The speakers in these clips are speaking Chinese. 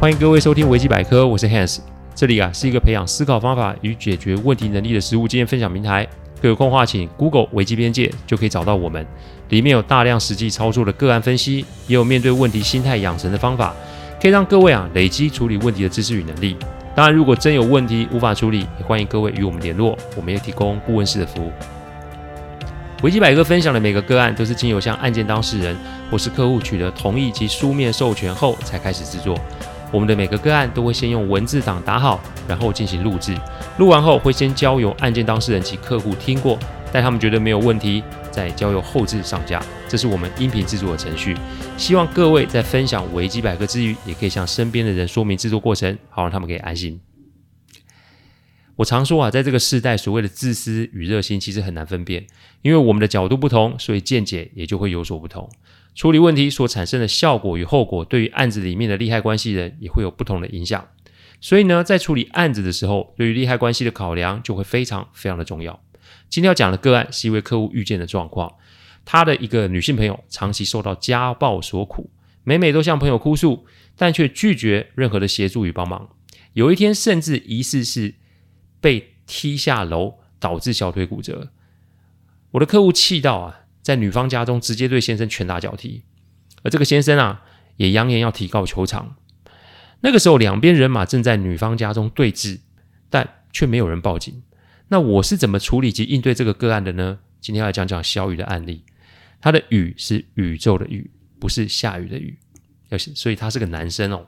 欢迎各位收听维基百科，我是 Hans，这里啊是一个培养思考方法与解决问题能力的实务经验分享平台。各有空话，请 Google 维基边界就可以找到我们，里面有大量实际操作的个案分析，也有面对问题心态养成的方法，可以让各位啊累积处理问题的知识与能力。当然，如果真有问题无法处理，也欢迎各位与我们联络，我们也提供顾问式的服务。维基百科分享的每个个案都是经由向案件当事人或是客户取得同意及书面授权后才开始制作。我们的每个个案都会先用文字档打好，然后进行录制。录完后会先交由案件当事人及客户听过，待他们觉得没有问题，再交由后置上架。这是我们音频制作的程序。希望各位在分享维基百科之余，也可以向身边的人说明制作过程，好让他们可以安心。我常说啊，在这个时代，所谓的自私与热心其实很难分辨，因为我们的角度不同，所以见解也就会有所不同。处理问题所产生的效果与后果，对于案子里面的利害关系人也会有不同的影响。所以呢，在处理案子的时候，对于利害关系的考量就会非常非常的重要。今天要讲的个案是一位客户遇见的状况，他的一个女性朋友长期受到家暴所苦，每每都向朋友哭诉，但却拒绝任何的协助与帮忙。有一天，甚至疑似是。被踢下楼，导致小腿骨折。我的客户气到啊，在女方家中直接对先生拳打脚踢，而这个先生啊，也扬言要提告求偿。那个时候，两边人马正在女方家中对峙，但却没有人报警。那我是怎么处理及应对这个个案的呢？今天要来讲讲小雨的案例。他的雨是宇宙的雨，不是下雨的雨，要所以他是个男生哦。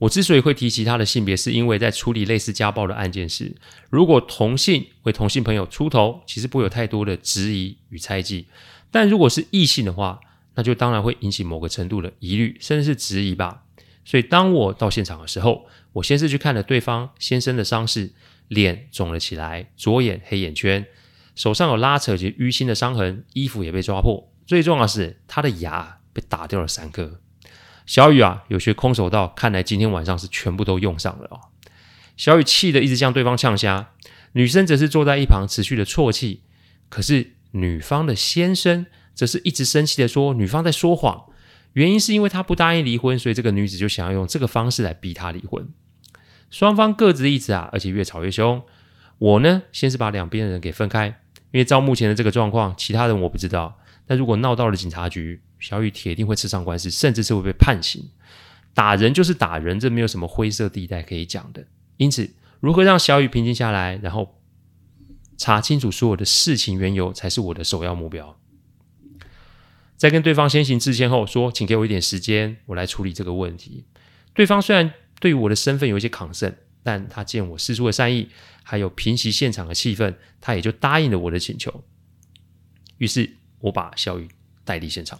我之所以会提及他的性别，是因为在处理类似家暴的案件时，如果同性为同性朋友出头，其实不会有太多的质疑与猜忌；但如果是异性的话，那就当然会引起某个程度的疑虑，甚至是质疑吧。所以当我到现场的时候，我先是去看了对方先生的伤势，脸肿了起来，左眼黑眼圈，手上有拉扯及淤青的伤痕，衣服也被抓破，最重要的是他的牙被打掉了三颗。小雨啊，有学空手道，看来今天晚上是全部都用上了哦。小雨气得一直向对方呛虾，女生则是坐在一旁持续的啜泣。可是女方的先生则是一直生气的说，女方在说谎，原因是因为他不答应离婚，所以这个女子就想要用这个方式来逼他离婚。双方各执一词啊，而且越吵越凶。我呢，先是把两边的人给分开，因为照目前的这个状况，其他人我不知道。但如果闹到了警察局，小雨铁定会吃上官司，甚至是会被判刑。打人就是打人，这没有什么灰色地带可以讲的。因此，如何让小雨平静下来，然后查清楚所有的事情缘由，才是我的首要目标。在跟对方先行致歉后，说：“请给我一点时间，我来处理这个问题。”对方虽然对我的身份有一些抗胜，但他见我释出的善意，还有平息现场的气氛，他也就答应了我的请求。于是，我把小雨带离现场。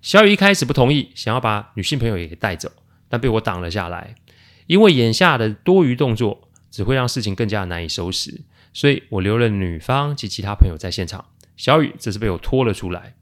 小雨一开始不同意，想要把女性朋友也给带走，但被我挡了下来。因为眼下的多余动作只会让事情更加难以收拾，所以我留了女方及其他朋友在现场。小雨则是被我拖了出来。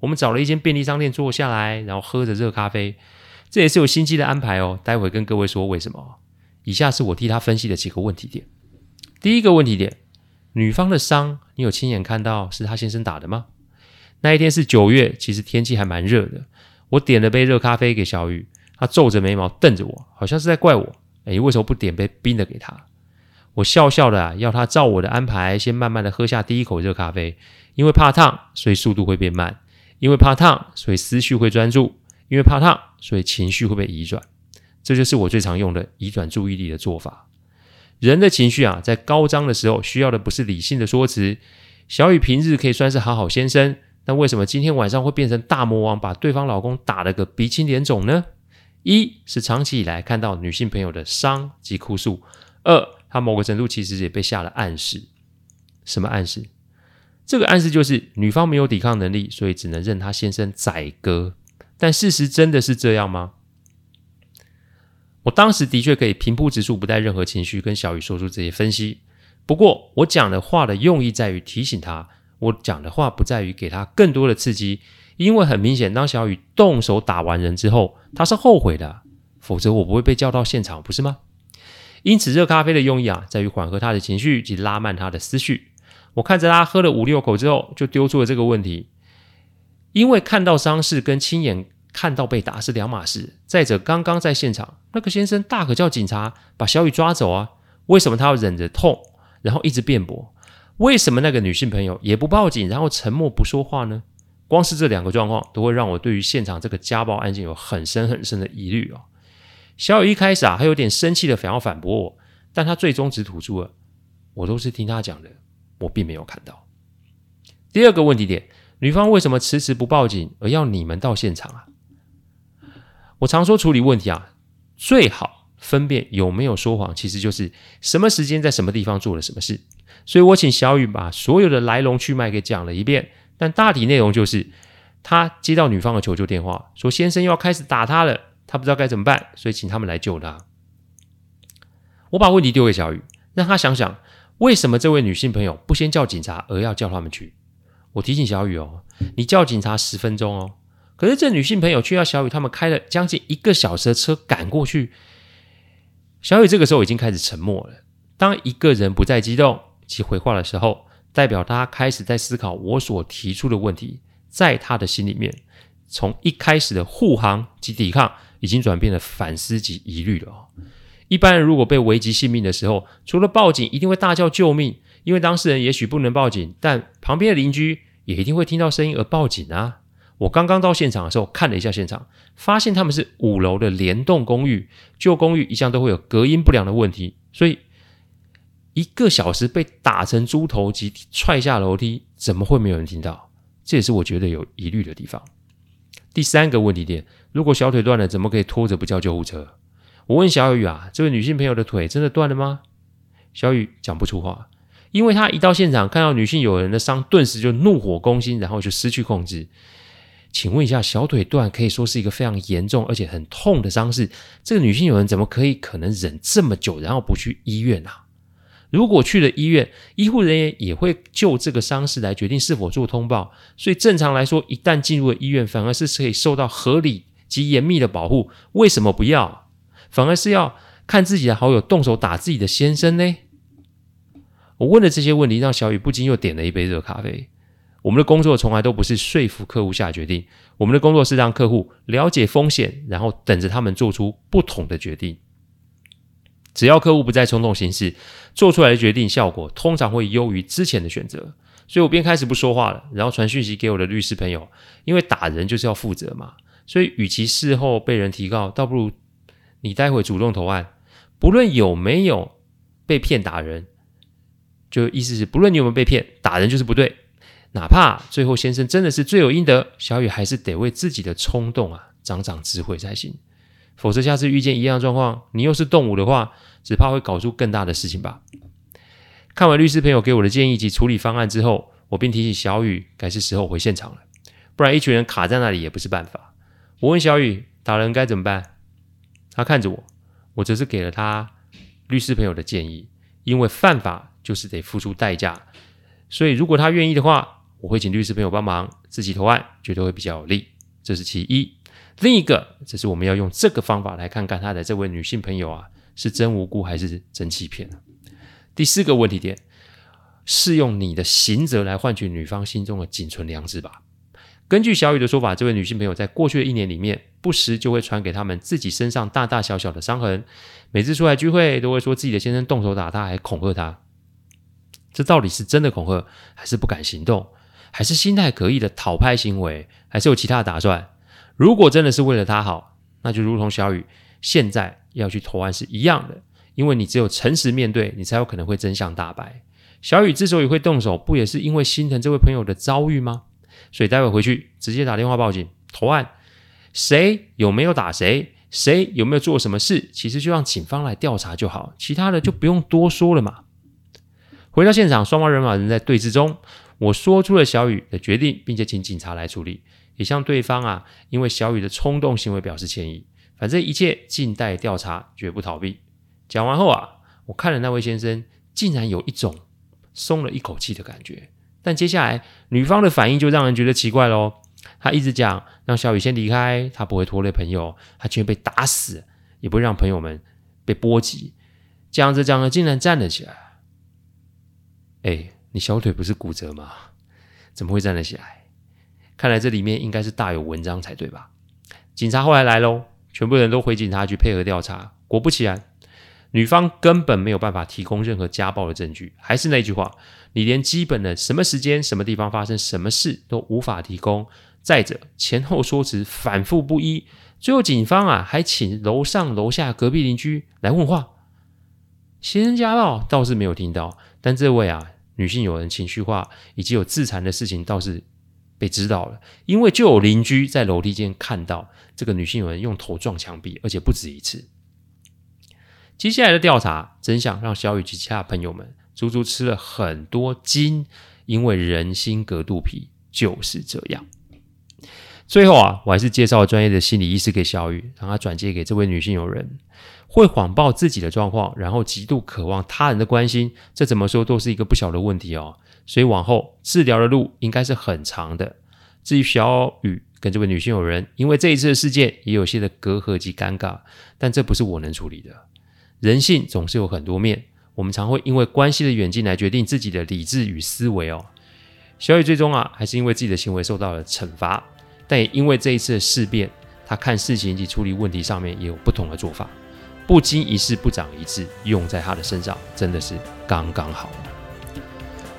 我们找了一间便利商店坐下来，然后喝着热咖啡。这也是有心机的安排哦。待会跟各位说为什么。以下是我替他分析的几个问题点。第一个问题点：女方的伤，你有亲眼看到是她先生打的吗？那一天是九月，其实天气还蛮热的。我点了杯热咖啡给小雨，她皱着眉毛瞪着我，好像是在怪我。诶，为什么不点杯冰的给她？我笑笑的啊，要她照我的安排，先慢慢的喝下第一口热咖啡。因为怕烫，所以速度会变慢；因为怕烫，所以思绪会专注；因为怕烫，所以情绪会被移转。这就是我最常用的移转注意力的做法。人的情绪啊，在高涨的时候，需要的不是理性的说辞。小雨平日可以算是好好先生。但为什么今天晚上会变成大魔王，把对方老公打了个鼻青脸肿呢？一是长期以来看到女性朋友的伤及哭诉；二，他某个程度其实也被下了暗示。什么暗示？这个暗示就是女方没有抵抗能力，所以只能任他先生宰割。但事实真的是这样吗？我当时的确可以平铺直述，不带任何情绪跟小雨说出这些分析。不过我讲的话的用意在于提醒他。我讲的话不在于给他更多的刺激，因为很明显，当小雨动手打完人之后，他是后悔的，否则我不会被叫到现场，不是吗？因此，热咖啡的用意啊，在于缓和他的情绪及拉慢他的思绪。我看着他喝了五六口之后，就丢出了这个问题：因为看到伤势跟亲眼看到被打是两码事。再者，刚刚在现场那个先生大可叫警察把小雨抓走啊，为什么他要忍着痛，然后一直辩驳？为什么那个女性朋友也不报警，然后沉默不说话呢？光是这两个状况，都会让我对于现场这个家暴案件有很深很深的疑虑哦。小雨一开始啊，还有点生气的想要反驳我，但他最终只吐出了：“我都是听他讲的，我并没有看到。”第二个问题点，女方为什么迟迟不报警，而要你们到现场啊？我常说处理问题啊，最好分辨有没有说谎，其实就是什么时间在什么地方做了什么事。所以我请小雨把所有的来龙去脉给讲了一遍，但大体内容就是，他接到女方的求救电话，说先生又要开始打他了，他不知道该怎么办，所以请他们来救他。我把问题丢给小雨，让他想想为什么这位女性朋友不先叫警察，而要叫他们去。我提醒小雨哦，你叫警察十分钟哦，可是这女性朋友却要小雨他们开了将近一个小时的车赶过去。小雨这个时候已经开始沉默了。当一个人不再激动及回话的时候，代表他开始在思考我所提出的问题，在他的心里面，从一开始的护航及抵抗，已经转变了反思及疑虑了哦。一般人如果被危及性命的时候，除了报警，一定会大叫救命。因为当事人也许不能报警，但旁边的邻居也一定会听到声音而报警啊！我刚刚到现场的时候，看了一下现场，发现他们是五楼的联动公寓，旧公寓一向都会有隔音不良的问题，所以一个小时被打成猪头及踹下楼梯，怎么会没有人听到？这也是我觉得有疑虑的地方。第三个问题点：如果小腿断了，怎么可以拖着不叫救护车？我问小雨啊，这位女性朋友的腿真的断了吗？小雨讲不出话。因为她一到现场看到女性有人的伤，顿时就怒火攻心，然后就失去控制。请问一下，小腿断可以说是一个非常严重而且很痛的伤势，这个女性有人怎么可以可能忍这么久，然后不去医院啊？如果去了医院，医护人员也会就这个伤势来决定是否做通报。所以正常来说，一旦进入了医院，反而是可以受到合理及严密的保护。为什么不要？反而是要看自己的好友动手打自己的先生呢？我问的这些问题，让小雨不禁又点了一杯热咖啡。我们的工作从来都不是说服客户下决定，我们的工作是让客户了解风险，然后等着他们做出不同的决定。只要客户不再冲动行事，做出来的决定效果通常会优于之前的选择。所以我便开始不说话了，然后传讯息给我的律师朋友，因为打人就是要负责嘛。所以与其事后被人提告，倒不如你待会主动投案，不论有没有被骗打人。就意思是，不论你有没有被骗，打人就是不对。哪怕最后先生真的是罪有应得，小雨还是得为自己的冲动啊长长智慧才行。否则下次遇见一样状况，你又是动武的话，只怕会搞出更大的事情吧。看完律师朋友给我的建议及处理方案之后，我便提醒小雨，该是时候回现场了，不然一群人卡在那里也不是办法。我问小雨，打人该怎么办？他看着我，我则是给了他律师朋友的建议，因为犯法。就是得付出代价，所以如果他愿意的话，我会请律师朋友帮忙，自己投案，绝对会比较有利。这是其一。另一个，则是我们要用这个方法来看看他的这位女性朋友啊，是真无辜还是真欺骗。第四个问题点，是用你的刑责来换取女方心中的仅存良知吧？根据小雨的说法，这位女性朋友在过去的一年里面，不时就会传给他们自己身上大大小小的伤痕，每次出来聚会都会说自己的先生动手打她，还恐吓她。这到底是真的恐吓，还是不敢行动，还是心态可疑的讨拍行为，还是有其他的打算？如果真的是为了他好，那就如同小雨现在要去投案是一样的，因为你只有诚实面对，你才有可能会真相大白。小雨之所以会动手，不也是因为心疼这位朋友的遭遇吗？所以待会回去直接打电话报警投案，谁有没有打谁，谁有没有做什么事，其实就让警方来调查就好，其他的就不用多说了嘛。回到现场，双方人马仍在对峙中。我说出了小雨的决定，并且请警察来处理，也向对方啊，因为小雨的冲动行为表示歉意。反正一切静待调查，绝不逃避。讲完后啊，我看了那位先生，竟然有一种松了一口气的感觉。但接下来女方的反应就让人觉得奇怪喽。她一直讲让小雨先离开，她不会拖累朋友，她却被打死，也不会让朋友们被波及。讲着讲着，竟然站了起来。哎，你小腿不是骨折吗？怎么会站得起来？看来这里面应该是大有文章才对吧？警察后来来喽，全部人都回警察局配合调查。果不其然，女方根本没有办法提供任何家暴的证据。还是那句话，你连基本的什么时间、什么地方发生什么事都无法提供。再者，前后说辞反复不一，最后警方啊还请楼上楼下隔壁邻居来问话。先生家暴倒是没有听到，但这位啊女性友人情绪化以及有自残的事情倒是。被知道了，因为就有邻居在楼梯间看到这个女性有人用头撞墙壁，而且不止一次。接下来的调查真相让小雨及其他朋友们足足吃了很多惊，因为人心隔肚皮就是这样。最后啊，我还是介绍专业的心理医师给小雨，让他转介给这位女性友人。会谎报自己的状况，然后极度渴望他人的关心，这怎么说都是一个不小的问题哦。所以往后治疗的路应该是很长的。至于小雨跟这位女性友人，因为这一次的事件也有些的隔阂及尴尬，但这不是我能处理的。人性总是有很多面，我们常会因为关系的远近来决定自己的理智与思维哦。小雨最终啊，还是因为自己的行为受到了惩罚，但也因为这一次的事变，他看事情及处理问题上面也有不同的做法。不经一事不长一智，用在他的身上真的是刚刚好。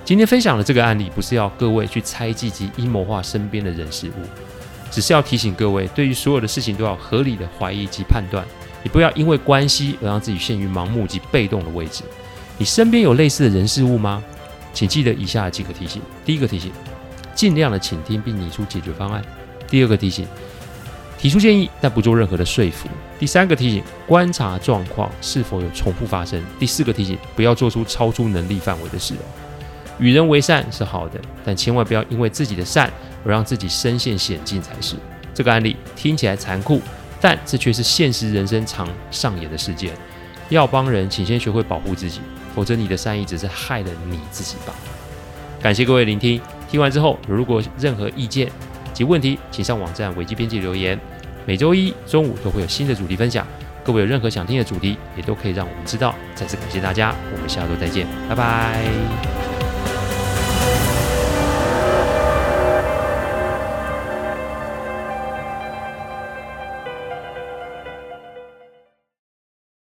今天分享的这个案例，不是要各位去猜忌及阴谋化身边的人事物，只是要提醒各位，对于所有的事情都要合理的怀疑及判断。你不要因为关系而让自己陷于盲目及被动的位置。你身边有类似的人事物吗？请记得以下几个提醒：第一个提醒，尽量的倾听并拟出解决方案；第二个提醒，提出建议但不做任何的说服；第三个提醒，观察状况是否有重复发生；第四个提醒，不要做出超出能力范围的事哦。与人为善是好的，但千万不要因为自己的善而让自己身陷险境才是。这个案例听起来残酷，但这却是现实人生常上演的事件。要帮人，请先学会保护自己，否则你的善意只是害了你自己吧。感谢各位聆听，听完之后如果任何意见及问题，请上网站危机边界留言。每周一中午都会有新的主题分享，各位有任何想听的主题，也都可以让我们知道。再次感谢大家，我们下周再见，拜拜。